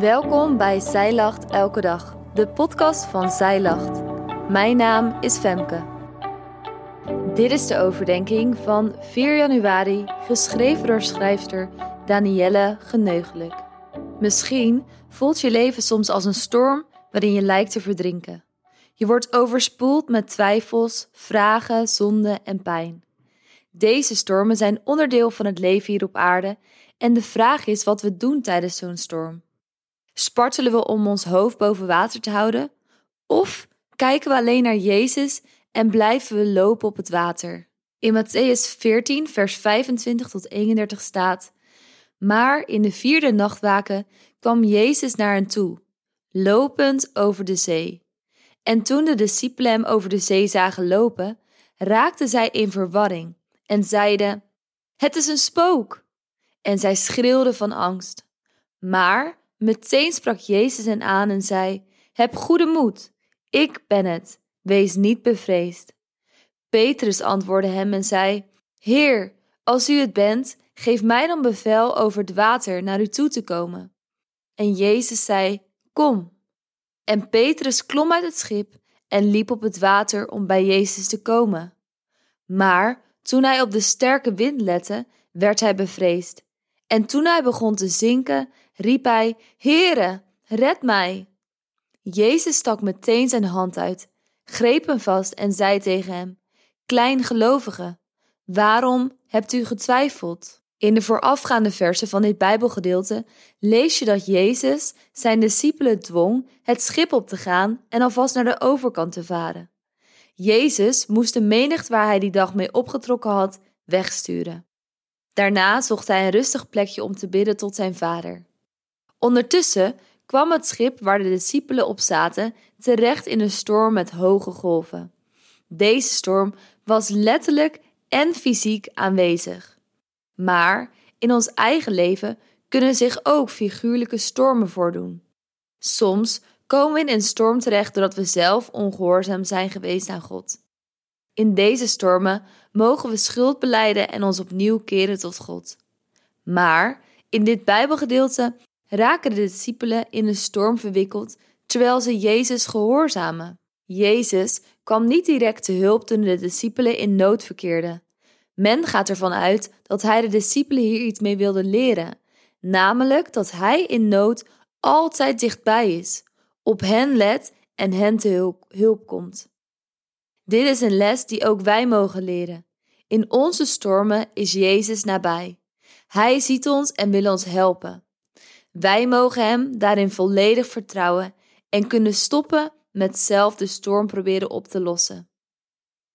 Welkom bij Zij Lacht Elke Dag, de podcast van Zij Lacht. Mijn naam is Femke. Dit is de overdenking van 4 januari, geschreven door schrijfster Danielle Geneugelijk. Misschien voelt je leven soms als een storm waarin je lijkt te verdrinken. Je wordt overspoeld met twijfels, vragen, zonde en pijn. Deze stormen zijn onderdeel van het leven hier op aarde en de vraag is wat we doen tijdens zo'n storm. Spartelen we om ons hoofd boven water te houden? Of kijken we alleen naar Jezus en blijven we lopen op het water? In Matthäus 14, vers 25 tot 31 staat: Maar in de vierde nachtwaken kwam Jezus naar hen toe, lopend over de zee. En toen de discipelen over de zee zagen lopen, raakten zij in verwarring en zeiden: Het is een spook! En zij schreeuwden van angst. Maar Meteen sprak Jezus hen aan en zei: Heb goede moed, ik ben het, wees niet bevreesd. Petrus antwoordde hem en zei: Heer, als u het bent, geef mij dan bevel over het water naar u toe te komen. En Jezus zei: Kom. En Petrus klom uit het schip en liep op het water om bij Jezus te komen. Maar toen hij op de sterke wind lette, werd hij bevreesd. En toen hij begon te zinken, riep hij: Heere, red mij! Jezus stak meteen zijn hand uit, greep hem vast en zei tegen hem: Kleingelovige, waarom hebt u getwijfeld? In de voorafgaande versen van dit Bijbelgedeelte lees je dat Jezus zijn discipelen dwong het schip op te gaan en alvast naar de overkant te varen. Jezus moest de menigte waar hij die dag mee opgetrokken had wegsturen. Daarna zocht hij een rustig plekje om te bidden tot zijn vader. Ondertussen kwam het schip waar de discipelen op zaten terecht in een storm met hoge golven. Deze storm was letterlijk en fysiek aanwezig. Maar in ons eigen leven kunnen zich ook figuurlijke stormen voordoen. Soms komen we in een storm terecht doordat we zelf ongehoorzaam zijn geweest aan God. In deze stormen mogen we schuld beleiden en ons opnieuw keren tot God. Maar in dit Bijbelgedeelte raken de discipelen in een storm verwikkeld terwijl ze Jezus gehoorzamen. Jezus kwam niet direct te hulp toen de discipelen in nood verkeerden. Men gaat ervan uit dat hij de discipelen hier iets mee wilde leren, namelijk dat hij in nood altijd dichtbij is, op hen let en hen te hulp, hulp komt. Dit is een les die ook wij mogen leren. In onze stormen is Jezus nabij. Hij ziet ons en wil ons helpen. Wij mogen Hem daarin volledig vertrouwen en kunnen stoppen met zelf de storm proberen op te lossen.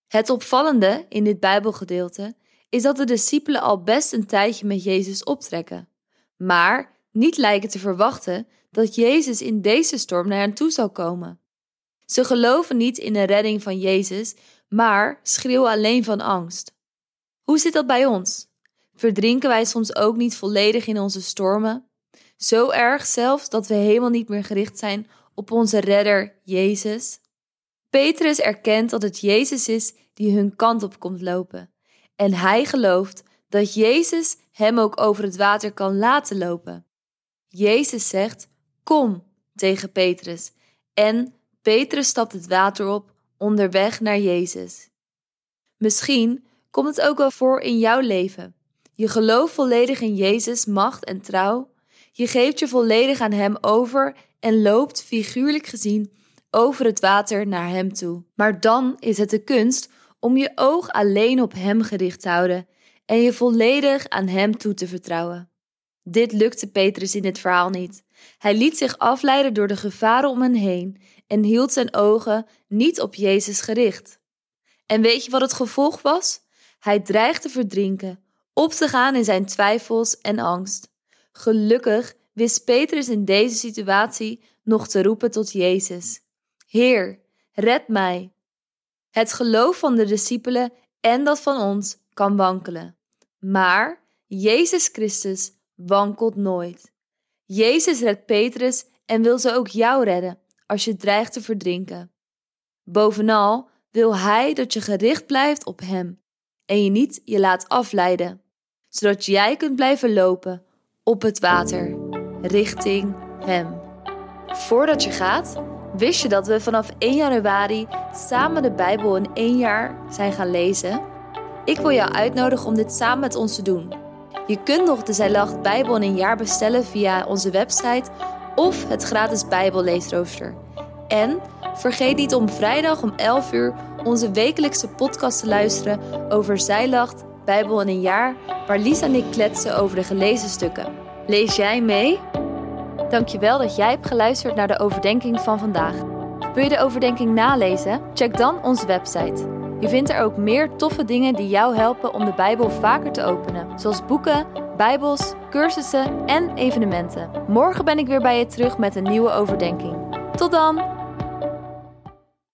Het opvallende in dit Bijbelgedeelte is dat de discipelen al best een tijdje met Jezus optrekken, maar niet lijken te verwachten dat Jezus in deze storm naar hen toe zou komen. Ze geloven niet in de redding van Jezus, maar schreeuwen alleen van angst. Hoe zit dat bij ons? Verdrinken wij soms ook niet volledig in onze stormen? Zo erg zelfs dat we helemaal niet meer gericht zijn op onze redder Jezus. Petrus erkent dat het Jezus is die hun kant op komt lopen. En hij gelooft dat Jezus hem ook over het water kan laten lopen. Jezus zegt: Kom tegen Petrus. En Petrus stapt het water op onderweg naar Jezus. Misschien komt het ook wel voor in jouw leven. Je gelooft volledig in Jezus' macht en trouw je geeft je volledig aan Hem over en loopt, figuurlijk gezien, over het water naar Hem toe. Maar dan is het de kunst om je oog alleen op Hem gericht te houden en je volledig aan Hem toe te vertrouwen. Dit lukte Petrus in dit verhaal niet. Hij liet zich afleiden door de gevaren om hem heen en hield zijn ogen niet op Jezus gericht. En weet je wat het gevolg was? Hij dreigde verdrinken, op te gaan in zijn twijfels en angst. Gelukkig wist Petrus in deze situatie nog te roepen tot Jezus: Heer, red mij. Het geloof van de discipelen en dat van ons kan wankelen. Maar Jezus Christus wankelt nooit. Jezus redt Petrus en wil ze ook jou redden als je dreigt te verdrinken. Bovenal wil Hij dat je gericht blijft op Hem en je niet je laat afleiden, zodat jij kunt blijven lopen op het water richting Hem. Voordat je gaat, wist je dat we vanaf 1 januari samen de Bijbel in één jaar zijn gaan lezen? Ik wil jou uitnodigen om dit samen met ons te doen. Je kunt nog de Zijlacht Bijbel in een jaar bestellen via onze website of het gratis Bijbelleesrooster. En vergeet niet om vrijdag om 11 uur onze wekelijkse podcast te luisteren over Zijlacht Bijbel in een jaar, waar Lisa en ik kletsen over de gelezen stukken. Lees jij mee? Dankjewel dat jij hebt geluisterd naar de overdenking van vandaag. Wil je de overdenking nalezen? Check dan onze website. Je vindt er ook meer toffe dingen die jou helpen om de Bijbel vaker te openen, zoals boeken, Bijbels, cursussen en evenementen. Morgen ben ik weer bij je terug met een nieuwe overdenking. Tot dan!